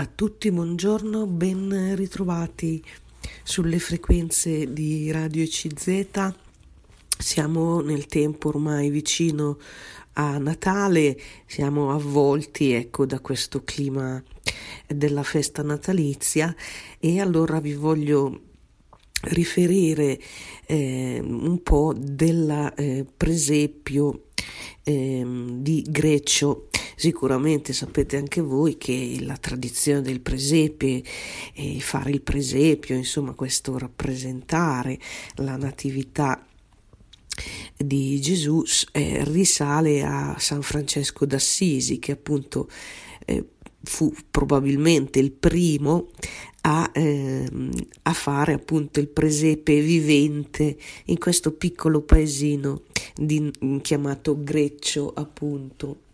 A tutti buongiorno, ben ritrovati sulle frequenze di Radio ECZ. Siamo nel tempo ormai vicino a Natale, siamo avvolti ecco, da questo clima della festa natalizia e allora vi voglio riferire eh, un po' del eh, presepio eh, di Greccio Sicuramente sapete anche voi che la tradizione del presepe, eh, fare il presepio, insomma questo rappresentare la natività di Gesù eh, risale a San Francesco d'Assisi che appunto eh, fu probabilmente il primo a, eh, a, fare appunto il presepe vivente in questo piccolo paesino di, chiamato Greccio appunto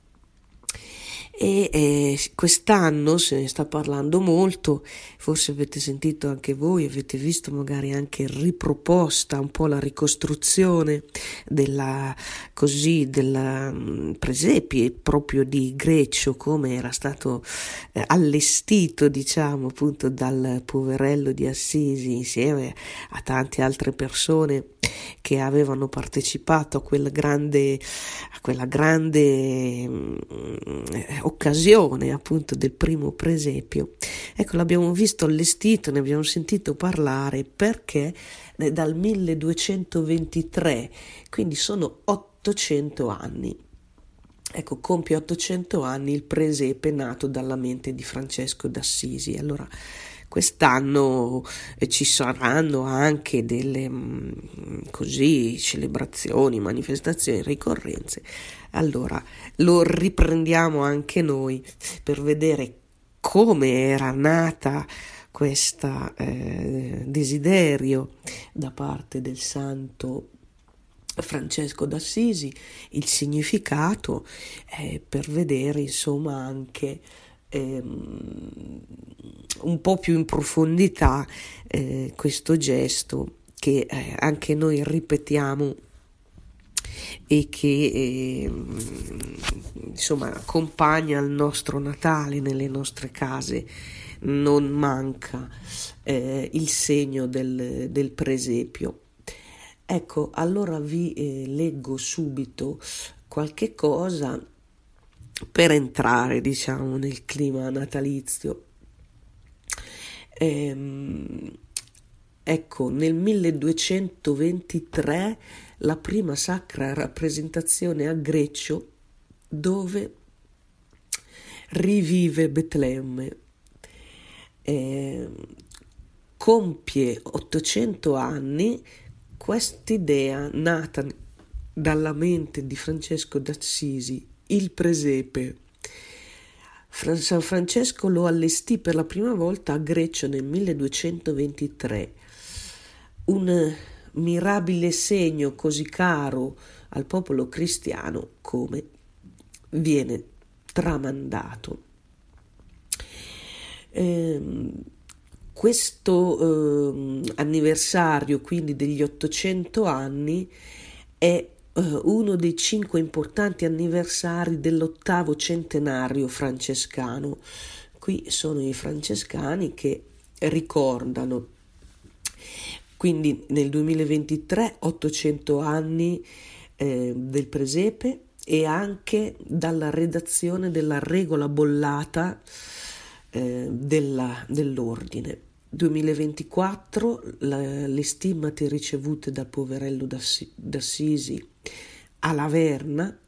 e eh, quest'anno se ne sta parlando molto, forse avete sentito anche voi, avete visto magari anche riproposta un po' la ricostruzione della così della mm, presepe proprio di Greccio come era stato eh, allestito diciamo appunto dal poverello di Assisi insieme a tante altre persone che avevano partecipato a quella grande, a quella grande mm, occasione appunto del primo presepio. Ecco, l'abbiamo visto allestito, ne abbiamo sentito parlare perché dal 1223, quindi sono 800 anni. Ecco, compie 800 anni il presepe nato dalla mente di Francesco d'Assisi. Allora, quest'anno eh, ci saranno anche delle mm, così celebrazioni, manifestazioni, ricorrenze. Allora lo riprendiamo anche noi per vedere come era nata questo eh, desiderio da parte del santo Francesco d'Assisi, il significato eh, per vedere insomma anche ehm, un po' più in profondità eh, questo gesto che eh, anche noi ripetiamo e che eh, insomma accompagna il nostro Natale nelle nostre case. Non manca eh, il segno del, del, presepio. Ecco allora vi eh, leggo subito qualche cosa per entrare diciamo nel clima natalizio ehm, ecco nel 1223 la prima sacra rappresentazione a Greccio dove rivive Betlemme. Eh, compie 800 anni quest'idea nata dalla mente di Francesco d'Assisi, il presepe. San Francesco lo allestì per la prima volta a Greccio nel 1223. Un mirabile segno così caro al popolo cristiano come viene tramandato. Eh, questo eh, anniversario quindi degli 800 anni è uno dei cinque importanti anniversari dell'ottavo centenario francescano. Qui sono i francescani che ricordano quindi nel 2023 800 anni eh, del presepe e anche dalla redazione della regola bollata eh, della, dell'ordine. 2024 la, le stimmate ricevute dal poverello d'Assisi a Laverna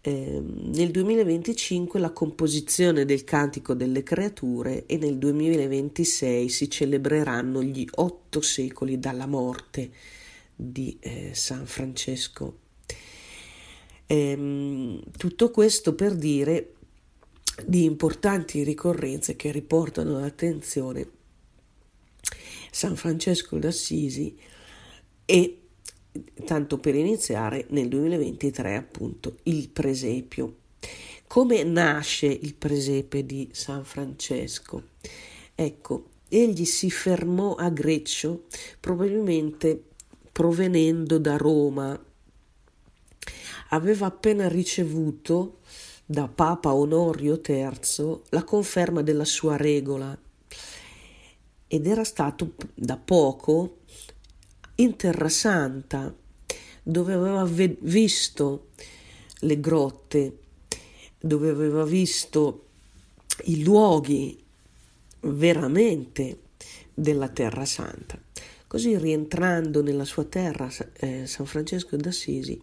eh, nel 2025 la composizione del Cantico delle Creature e nel 2026 si celebreranno gli otto secoli dalla morte di eh, San Francesco. Eh, tutto questo per dire di importanti ricorrenze che riportano l'attenzione San Francesco d'Assisi e tanto per iniziare nel 2023 appunto il presepio. Come nasce il presepe di San Francesco? Ecco, egli si fermò a Greccio, probabilmente provenendo da Roma. Aveva appena ricevuto da Papa Onorio III la conferma della sua regola ed era stato da poco in Terra Santa dove aveva ve- visto le grotte, dove aveva visto i luoghi veramente della Terra Santa. Così rientrando nella sua terra, eh, San Francesco d'Assisi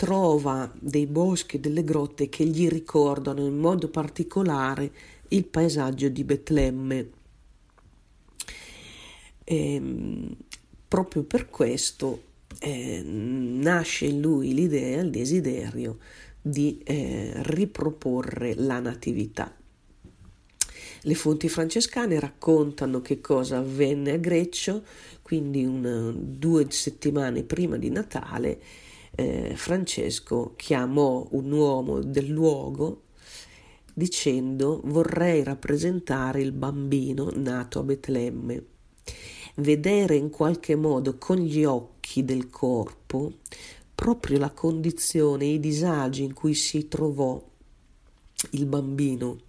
trova dei boschi e delle grotte che gli ricordano in modo particolare il paesaggio di Betlemme. E, ehm, proprio per questo eh, nasce in lui l'idea, il desiderio di eh, riproporre la natività. Le fonti francescane raccontano che cosa avvenne a Greccio, quindi una, due settimane prima di Natale eh, Francesco chiamò un uomo del luogo dicendo vorrei rappresentare il bambino nato a Betlemme, vedere in qualche modo con gli occhi del corpo proprio la condizione, i disagi in cui si trovò il bambino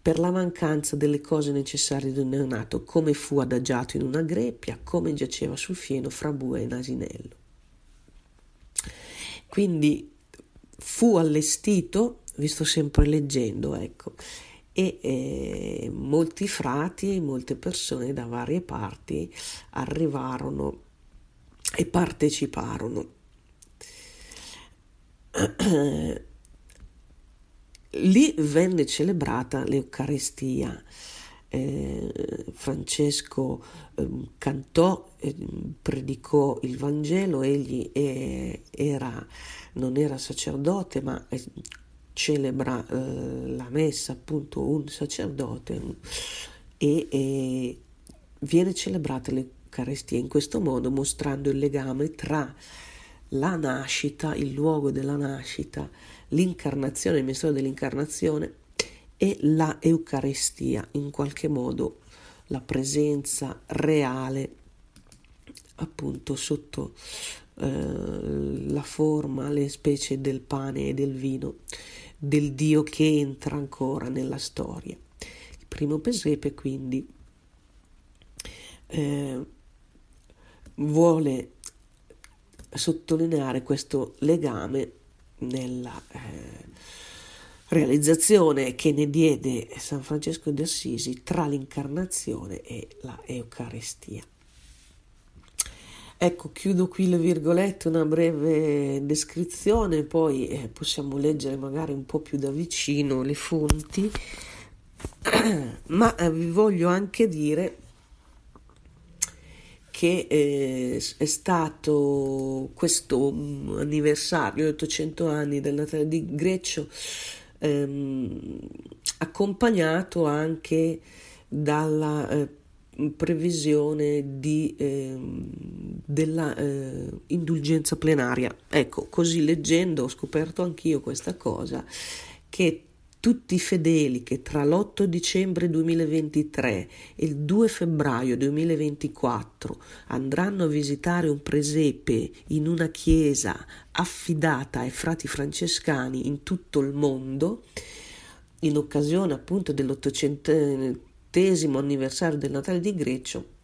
per la mancanza delle cose necessarie del neonato, come fu adagiato in una greppia, come giaceva sul fieno fra bue e nasinello. Quindi fu allestito, vi sto sempre leggendo, ecco, e eh, molti frati, molte persone da varie parti arrivarono e parteciparono. Lì venne celebrata l'Eucaristia. Eh, Francesco eh, cantò, eh, predicò il Vangelo, egli eh, era, non era sacerdote, ma eh, celebra eh, la messa appunto un sacerdote e, e viene celebrata l'Eucaristia in questo modo mostrando il legame tra la nascita, il luogo della nascita, l'incarnazione, il mistero dell'incarnazione e la Eucaristia, in qualche modo la presenza reale appunto sotto eh, la forma, le specie del pane e del vino, del Dio che entra ancora nella storia. Il primo presepe quindi eh, vuole sottolineare questo legame nella eh, realizzazione che ne diede San Francesco di Assisi tra l'incarnazione e la Eucaristia. Ecco, chiudo qui le virgolette, una breve descrizione, poi eh, possiamo leggere magari un po' più da vicino le fonti, ma eh, vi voglio anche dire che eh, è stato questo mm, anniversario, 800 anni del Natale di Greccio, ehm, accompagnato anche dalla eh, previsione di, eh, della eh, indulgenza plenaria. Ecco, così leggendo ho scoperto anch'io questa cosa che tutti i fedeli che tra l'8 dicembre 2023 e il 2 febbraio 2024 andranno a visitare un presepe in una chiesa affidata ai frati francescani in tutto il mondo, in occasione appunto dell'ottocentesimo anniversario del Natale di Greccio,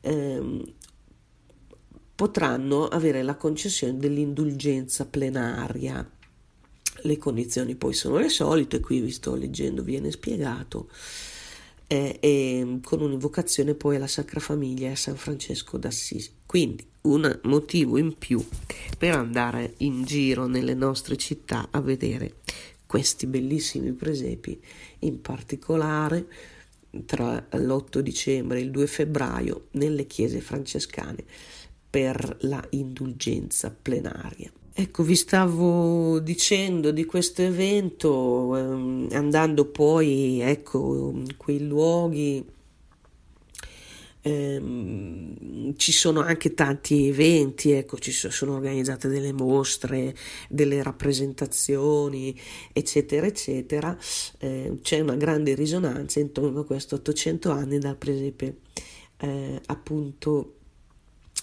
ehm, potranno avere la concessione dell'indulgenza plenaria le condizioni poi sono le solite, qui vi sto leggendo, viene spiegato, eh, e con un'invocazione poi alla Sacra Famiglia e a San Francesco d'Assisi. Quindi un motivo in più per andare in giro nelle nostre città a vedere questi bellissimi presepi, in particolare tra l'8 dicembre e il 2 febbraio nelle chiese francescane per la indulgenza plenaria. Ecco, vi stavo dicendo di questo evento, ehm, andando poi, ecco, in quei luoghi. Ehm, ci sono anche tanti eventi, ecco, ci sono organizzate delle mostre, delle rappresentazioni, eccetera, eccetera. Eh, c'è una grande risonanza intorno a questo 800 anni dal presepe, eh, appunto,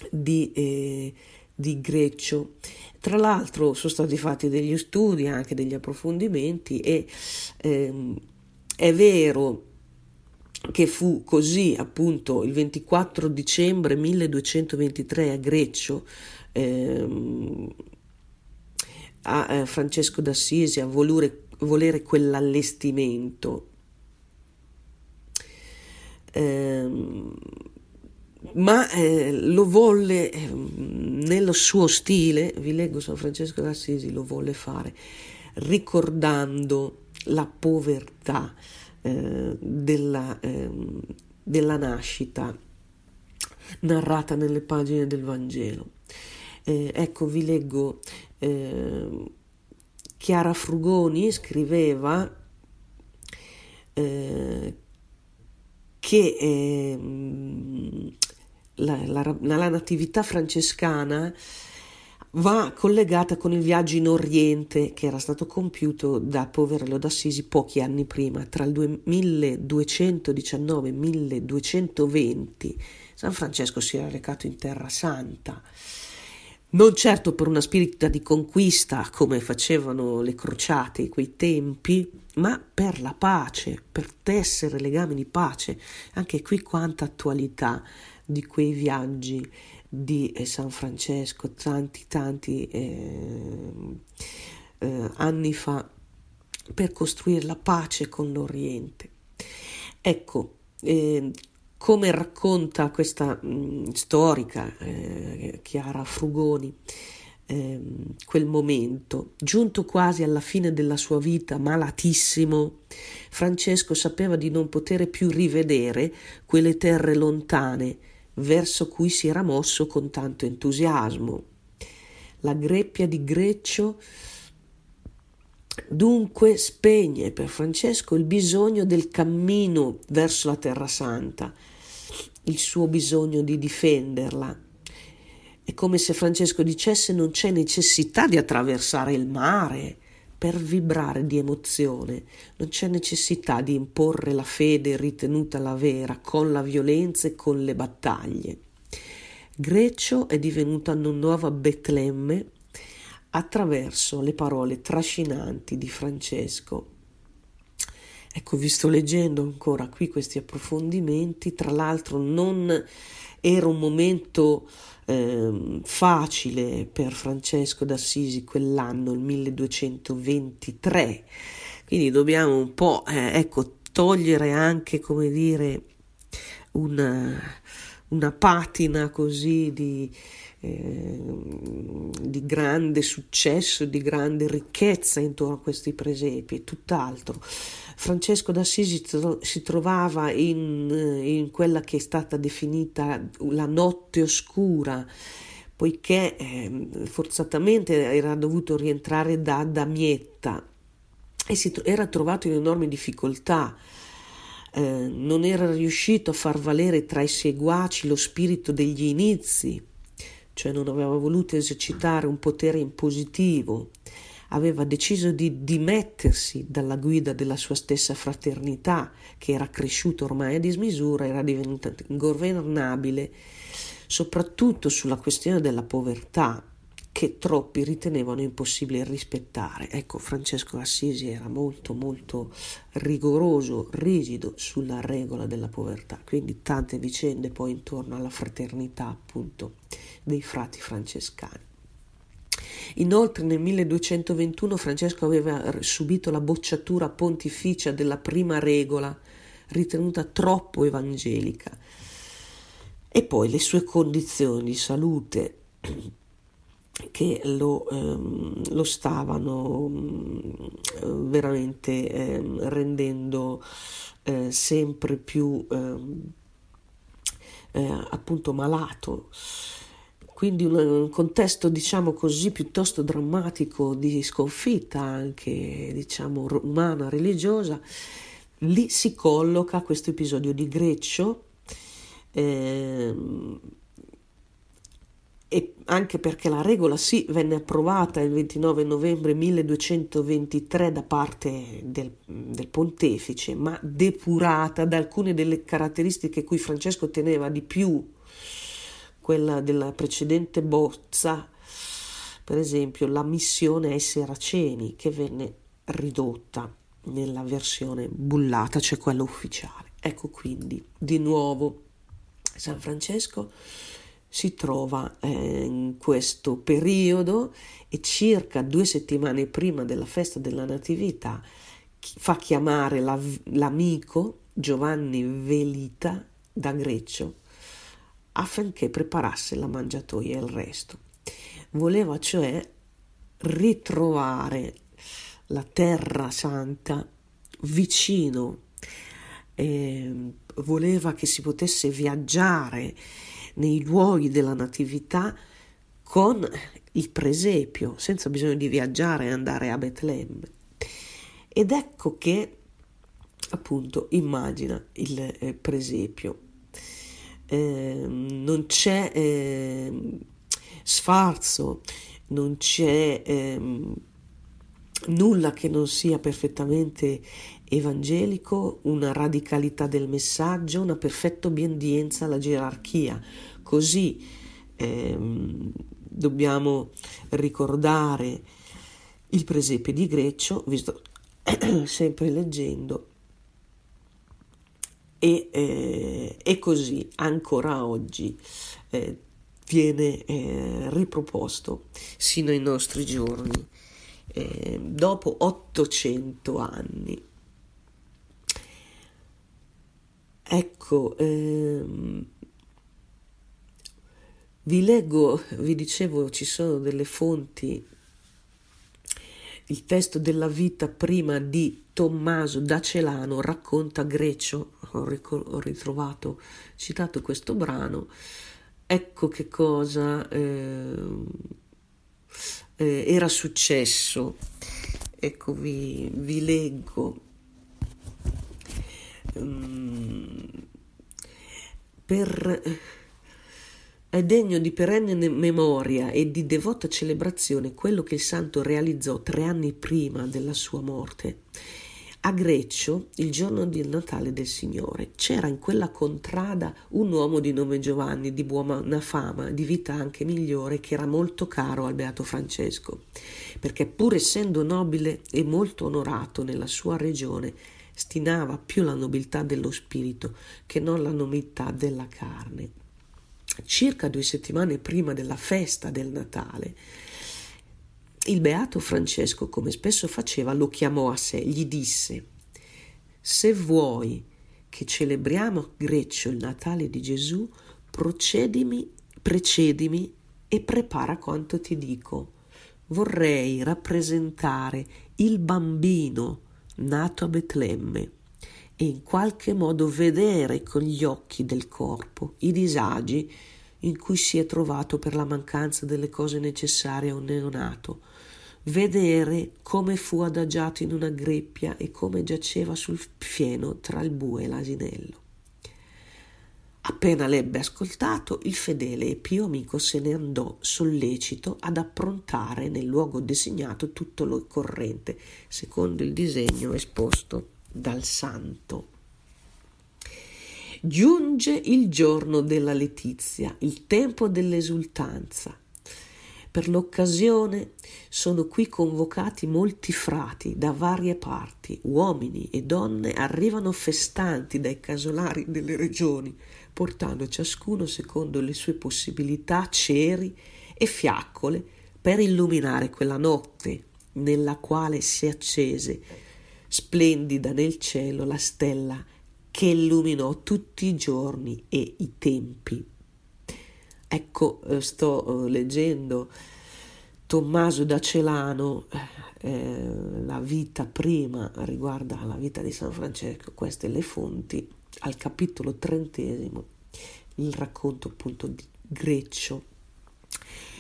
di. Eh, di Greccio. Tra l'altro sono stati fatti degli studi, anche degli approfondimenti e ehm, è vero che fu così appunto il 24 dicembre 1223 a Greccio ehm, a eh, Francesco d'Assisi a volere, volere quell'allestimento. Ehm, ma eh, lo volle eh, nello suo stile, vi leggo San Francesco d'Assisi, lo volle fare ricordando la povertà eh, della, ehm, della, nascita narrata nelle pagine del Vangelo. Eh, ecco, vi leggo, ehm, Chiara Frugoni scriveva eh, che ehm, la, la, la natività francescana va collegata con il viaggio in Oriente che era stato compiuto da Poverello d'Assisi pochi anni prima, tra il 1219 e il 1220. San Francesco si era recato in Terra Santa, non certo per una spirita di conquista come facevano le crociate in quei tempi, ma per la pace, per tessere legami di pace. Anche qui quanta attualità di quei viaggi di eh, San Francesco tanti tanti eh, eh, anni fa per costruire la pace con l'Oriente. Ecco, eh, come racconta questa mh, mm, storica eh, Chiara Frugoni, ehm, quel momento, giunto quasi alla fine della sua vita, malatissimo, Francesco sapeva di non poter più rivedere quelle terre lontane verso cui si era mosso con tanto entusiasmo. La greppia di Greccio dunque spegne per Francesco il bisogno del cammino verso la Terra Santa, il suo bisogno di difenderla. È come se Francesco dicesse non c'è necessità di attraversare il mare per vibrare di emozione. Non c'è necessità di imporre la fede ritenuta la vera con la violenza e con le battaglie. Greccio è divenuta una nuova Betlemme attraverso le parole trascinanti di Francesco. Ecco, vi sto leggendo ancora qui questi approfondimenti, tra l'altro non era un momento eh, facile per Francesco d'Assisi quell'anno, il 1223, quindi dobbiamo un po' eh, ecco, togliere anche, come dire, una, una patina così di, eh, di grande successo, di grande ricchezza intorno a questi presepi, tutt'altro. Francesco d'Assisi si trovava in, in, quella che è stata definita la notte oscura, poiché eh, forzatamente era dovuto rientrare da Damietta e si era trovato in enormi difficoltà. Eh, non era riuscito a far valere tra i seguaci lo spirito degli inizi, cioè non aveva voluto esercitare un potere impositivo aveva deciso di dimettersi dalla guida della sua stessa fraternità, che era cresciuta ormai a dismisura, era divenuta ingovernabile, soprattutto sulla questione della povertà, che troppi ritenevano impossibile rispettare. Ecco, Francesco Assisi era molto molto rigoroso, rigido sulla regola della povertà, quindi tante vicende poi intorno alla fraternità appunto dei frati francescani. Inoltre nel 1221 Francesco aveva subito la bocciatura pontificia della prima regola, ritenuta troppo evangelica. E poi le sue condizioni di salute che lo, ehm, lo stavano ehm, veramente ehm, rendendo eh, sempre più ehm, eh, appunto malato quindi un, contesto diciamo così piuttosto drammatico di sconfitta anche diciamo umana, religiosa, lì si colloca questo episodio di Greccio eh, e anche perché la regola sì venne approvata il 29 novembre 1223 da parte del, del pontefice, ma depurata da alcune delle caratteristiche cui Francesco teneva di più quella della precedente bozza, per esempio la missione ai Seraceni che venne ridotta nella versione bullata, cioè quella ufficiale. Ecco quindi di nuovo San Francesco si trova eh, in questo periodo e circa due settimane prima della festa della Natività fa chiamare la, l'amico Giovanni Velita da Greccio affinché preparasse la mangiatoia e il resto. Voleva cioè ritrovare la terra santa vicino, eh, voleva che si potesse viaggiare nei luoghi della natività con il presepio, senza bisogno di viaggiare e andare a Betlemme. Ed ecco che appunto immagina il eh, presepio. Eh, non c'è eh, sfarzo, non c'è ehm, nulla che non sia perfettamente evangelico, una radicalità del messaggio, una perfetta obbedienza alla gerarchia. Così ehm, dobbiamo ricordare il presepe di Greccio, visto sempre leggendo, e, eh, e così ancora oggi eh, viene eh, riproposto sino ai nostri giorni, eh, dopo 800 anni. Ecco, ehm, vi leggo, vi dicevo, ci sono delle fonti il testo della vita prima di Tommaso da Celano racconta Grecio, ho, ricor- ho ritrovato, citato questo brano, ecco che cosa eh, eh, era successo. Ecco, vi, vi leggo. Um, per è degno di perenne memoria e di devota celebrazione quello che il santo realizzò tre anni prima della sua morte. A Greccio, il giorno del Natale del Signore, c'era in quella contrada un uomo di nome Giovanni, di buona fama, di vita anche migliore, che era molto caro al Beato Francesco, perché pur essendo nobile e molto onorato nella sua regione, stimava più la nobiltà dello spirito che non la nobiltà della carne circa due settimane prima della festa del Natale, il beato Francesco, come spesso faceva, lo chiamò a sé, gli disse, se vuoi che celebriamo a Greccio il Natale di Gesù, procedimi, precedimi e prepara quanto ti dico. Vorrei rappresentare il bambino nato a Betlemme e in qualche modo vedere con gli occhi del corpo i disagi in cui si è trovato per la mancanza delle cose necessarie a un neonato, vedere come fu adagiato in una greppia e come giaceva sul fieno tra il bue e l'asinello. Appena l'ebbe ascoltato, il fedele e pio amico se ne andò sollecito ad approntare nel luogo designato tutto l'occorrente, secondo il disegno esposto dal santo. Giunge il giorno della letizia, il tempo dell'esultanza. Per l'occasione sono qui convocati molti frati da varie parti, uomini e donne arrivano festanti dai casolari delle regioni, portando ciascuno secondo le sue possibilità ceri e fiaccole per illuminare quella notte nella quale si accese splendida nel cielo la stella che illuminò tutti i giorni e i tempi. Ecco, eh, sto eh, leggendo Tommaso da Celano, eh, la vita prima riguarda la vita di San Francesco, queste le fonti, al capitolo trentesimo, il racconto appunto di Greccio.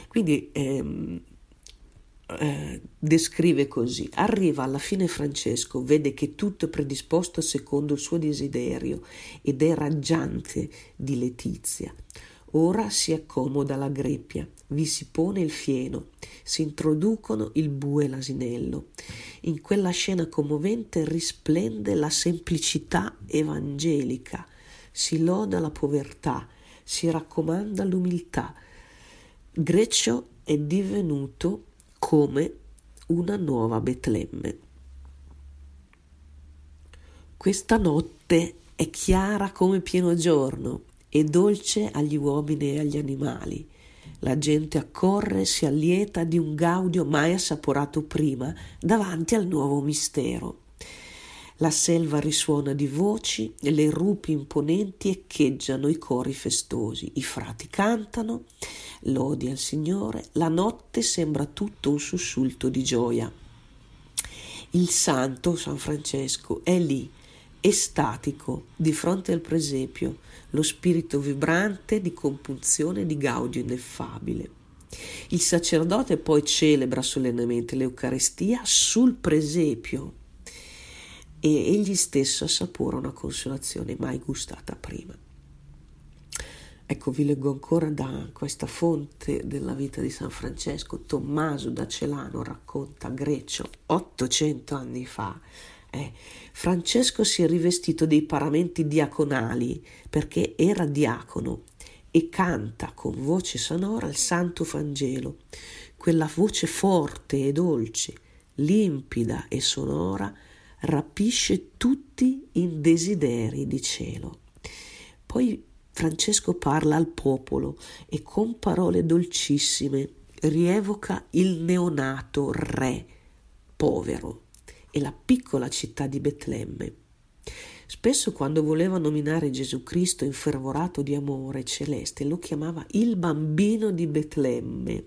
Quindi ehm, eh, descrive così: Arriva alla fine Francesco, vede che tutto è predisposto secondo il suo desiderio ed è raggiante di letizia. Ora si accomoda la greppia, vi si pone il fieno, si introducono il bue e l'asinello. In quella scena commovente risplende la semplicità evangelica, si loda la povertà, si raccomanda l'umiltà. Greccio è divenuto come una nuova Betlemme. Questa notte è chiara come pieno giorno e dolce agli uomini e agli animali. La gente accorre si allieta di un gaudio mai assaporato prima davanti al nuovo mistero. La selva risuona di voci le rupi imponenti echeggiano i cori festosi. I frati cantano, lodi al Signore, la notte sembra tutto un sussulto di gioia. Il santo San Francesco è lì, estatico, di fronte al presepio, lo spirito vibrante di compunzione e di gaudio ineffabile. Il sacerdote poi celebra solennemente l'Eucaristia sul presepio e egli stesso assapora una consolazione mai gustata prima. Ecco, vi leggo ancora da questa fonte della vita di San Francesco. Tommaso da Celano racconta a Greccio 800 anni fa eh, Francesco si è rivestito dei paramenti diaconali perché era diacono e canta con voce sonora il Santo Vangelo, quella voce forte e dolce, limpida e sonora, rapisce tutti i desideri di cielo. Poi Francesco parla al popolo e con parole dolcissime rievoca il neonato re povero e la piccola città di Betlemme. Spesso quando voleva nominare Gesù Cristo infervorato di amore celeste lo chiamava il bambino di Betlemme.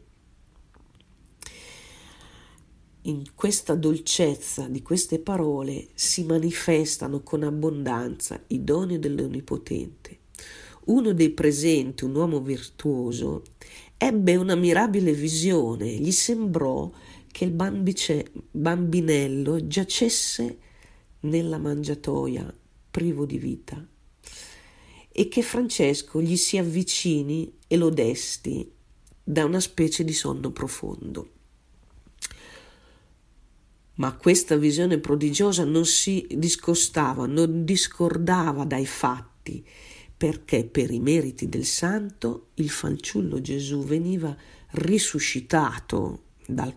In questa dolcezza di queste parole si manifestano con abbondanza i doni dell'Onnipotente. Uno dei presenti, un uomo virtuoso, ebbe una mirabile visione, gli sembrò che il bambice, bambinello giacesse nella mangiatoia, privo di vita, e che Francesco gli si avvicini e lo desti da una specie di sonno profondo. Ma questa visione prodigiosa non si discostava, non discordava dai fatti, perché per i meriti del santo il fanciullo Gesù veniva risuscitato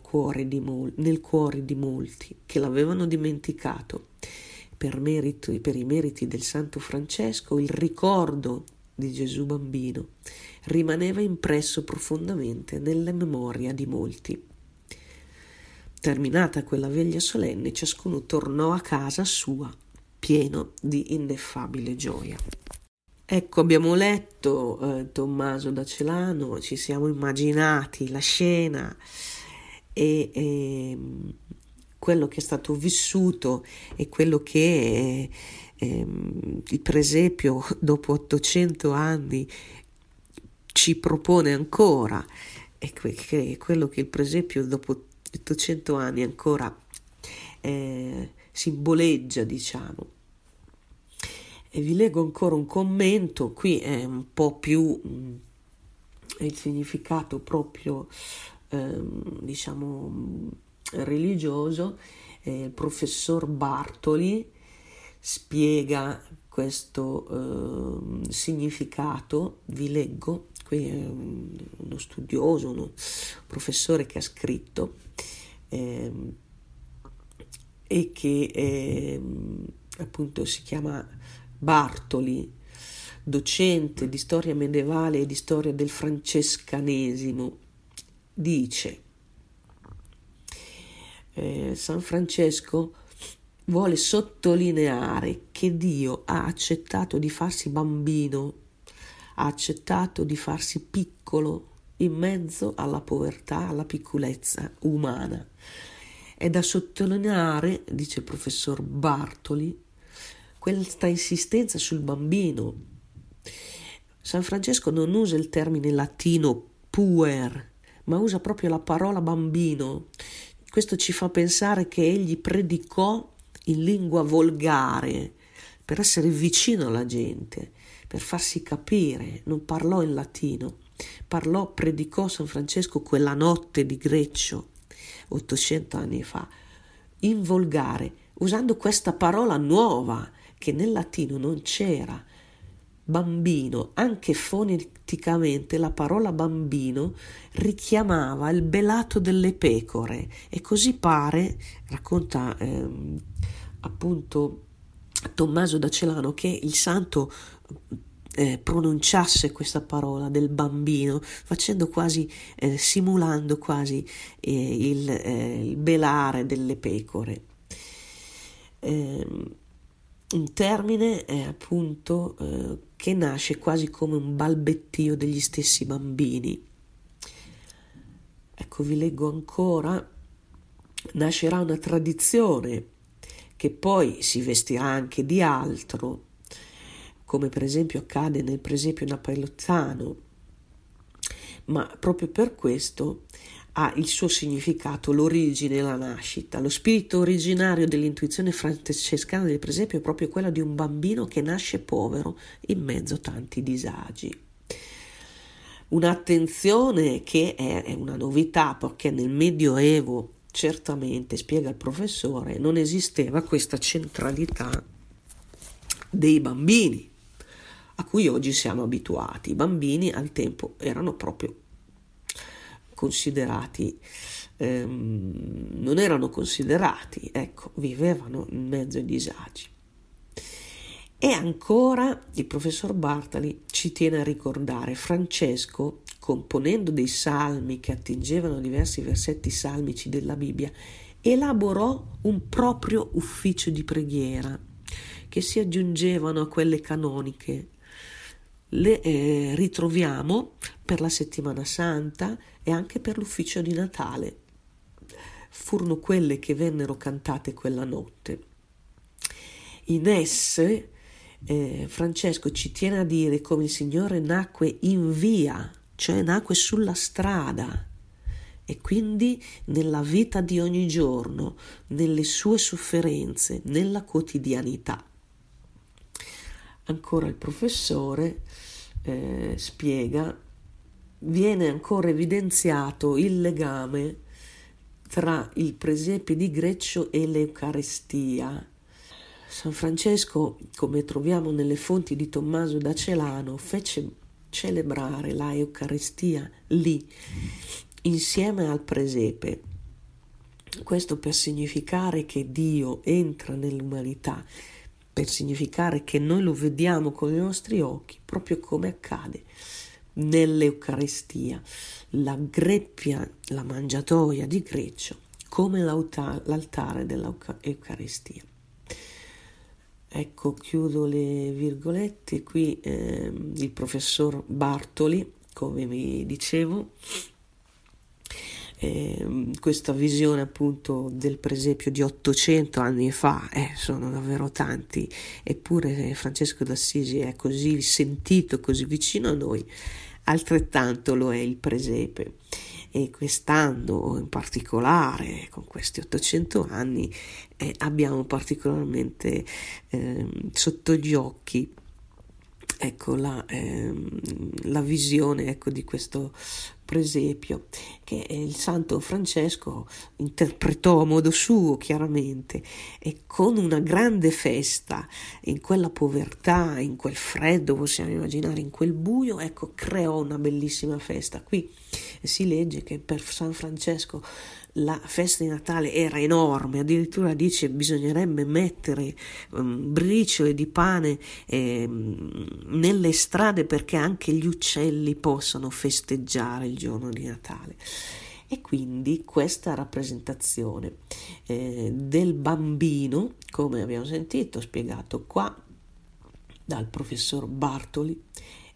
cuore mol- nel cuore di molti che l'avevano dimenticato. Per, merito, per i meriti del Santo Francesco, il ricordo di Gesù bambino rimaneva impresso profondamente nella memoria di molti. Terminata quella veglia solenne, ciascuno tornò a casa sua, pieno di ineffabile gioia. Ecco, abbiamo letto eh, Tommaso da Celano, ci siamo immaginati la scena e, e quello che è stato vissuto e quello che è, il presepio dopo 800 anni ci propone ancora e que- quello che il presepio dopo 800 anni ancora eh, simboleggia, diciamo. E vi leggo ancora un commento, qui è un po' più mh, il significato proprio Ehm, diciamo religioso, eh, il professor Bartoli spiega questo eh, significato, vi leggo, qui è uno studioso, uno professore che ha scritto eh, e che ehm, appunto si chiama Bartoli, docente di storia medievale e di storia del francescanesimo. Dice eh, San Francesco vuole sottolineare che Dio ha accettato di farsi bambino, ha accettato di farsi piccolo in mezzo alla povertà, alla piccolezza umana. È da sottolineare, dice il professor Bartoli, questa insistenza sul bambino. San Francesco non usa il termine latino puer, ma usa proprio la parola bambino. Questo ci fa pensare che egli predicò in lingua volgare per essere vicino alla gente, per farsi capire, non parlò in latino, parlò, predicò San Francesco quella notte di Greccio, 800 anni fa, in volgare, usando questa parola nuova che nel latino non c'era, bambino, anche foneticamente la parola bambino richiamava il belato delle pecore e così pare, racconta ehm, appunto Tommaso da Celano, che il santo eh, pronunciasse questa parola del bambino, facendo quasi, eh, simulando quasi eh, il, eh, il, belare delle pecore. Ehm, un termine è appunto eh, che nasce quasi come un balbettio degli stessi bambini. Ecco, vi leggo ancora. Nascerà una tradizione che poi si vestirà anche di altro, come per esempio accade nel presepio napoletano, ma proprio per questo ha il suo significato, l'origine, la nascita. Lo spirito originario dell'intuizione francescana del presepio è proprio quello di un bambino che nasce povero in mezzo a tanti disagi. Un'attenzione che è una novità perché nel Medioevo certamente, spiega il professore, non esisteva questa centralità dei bambini a cui oggi siamo abituati. I bambini al tempo erano proprio considerati, ehm, non erano considerati, ecco, vivevano in mezzo ai disagi. E ancora il professor Bartali ci tiene a ricordare Francesco, componendo dei salmi che attingevano diversi versetti salmici della Bibbia, elaborò un proprio ufficio di preghiera che si aggiungevano a quelle canoniche le eh, ritroviamo per la settimana santa e anche per l'ufficio di Natale. Furono quelle che vennero cantate quella notte. In esse eh, Francesco ci tiene a dire come il Signore nacque in via, cioè nacque sulla strada e quindi nella vita di ogni giorno, nelle sue sofferenze, nella quotidianità. Ancora il professore eh, spiega, viene ancora evidenziato il legame tra il presepe di Greccio e l'Eucarestia. San Francesco, come troviamo nelle fonti di Tommaso da Celano, fece celebrare la Eucaristia lì, insieme al presepe. Questo per significare che Dio entra nell'umanità per significare che noi lo vediamo con i nostri occhi, proprio come accade nell'Eucaristia, la greppia, la mangiatoia di Greccio, come l'altare dell'Eucaristia. Ecco, chiudo le virgolette, qui eh, il professor Bartoli, come vi dicevo, eh, questa visione appunto del presepio di 800 anni fa, eh, sono davvero tanti, eppure Francesco d'Assisi è così sentito, così vicino a noi, altrettanto lo è il presepe. E quest'anno in particolare, con questi 800 anni, eh, abbiamo particolarmente ehm, sotto gli occhi ecco, la, ehm, la visione ecco, di questo presepio che il santo Francesco interpretò a modo suo chiaramente e con una grande festa in quella povertà, in quel freddo, possiamo immaginare, in quel buio, ecco, creò una bellissima festa. Qui si legge che per San Francesco la festa di Natale era enorme, addirittura dice bisognerebbe mettere um, briciole di pane eh, nelle strade perché anche gli uccelli possano festeggiare il giorno di Natale. E quindi questa rappresentazione eh, del bambino, come abbiamo sentito, spiegato qua dal professor Bartoli,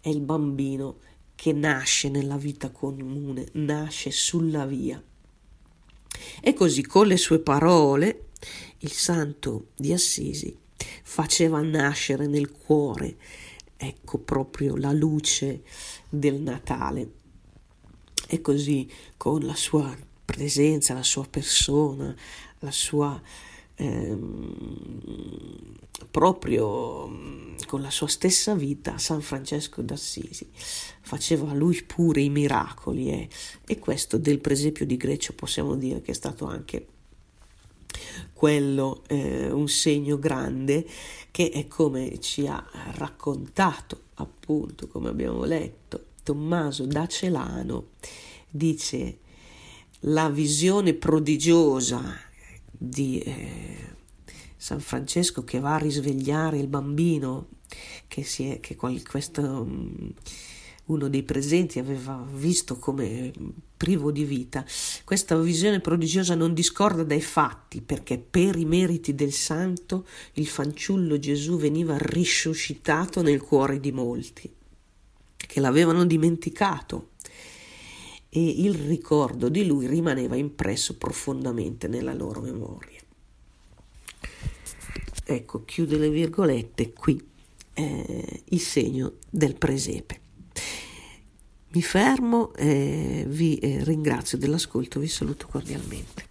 è il bambino che nasce nella vita comune, nasce sulla via e così con le sue parole il santo di Assisi faceva nascere nel cuore, ecco proprio la luce del Natale. E così con la sua presenza, la sua persona, la sua ehm, proprio mm, con la sua stessa vita San Francesco d'Assisi faceva lui pure i miracoli eh? e questo del presepio di Grecia possiamo dire che è stato anche quello eh, un segno grande che è come ci ha raccontato appunto come abbiamo letto Tommaso da Celano dice la visione prodigiosa di eh, San Francesco che va a risvegliare il bambino che, è, che questo, mm, uno dei presenti aveva visto come privo di vita. Questa visione prodigiosa non discorda dai fatti perché per i meriti del santo il fanciullo Gesù veniva risuscitato nel cuore di molti che l'avevano dimenticato e il ricordo di lui rimaneva impresso profondamente nella loro memoria. Ecco, chiude le virgolette qui eh, il segno del presepe. Mi fermo, eh, vi eh, ringrazio dell'ascolto, vi saluto cordialmente.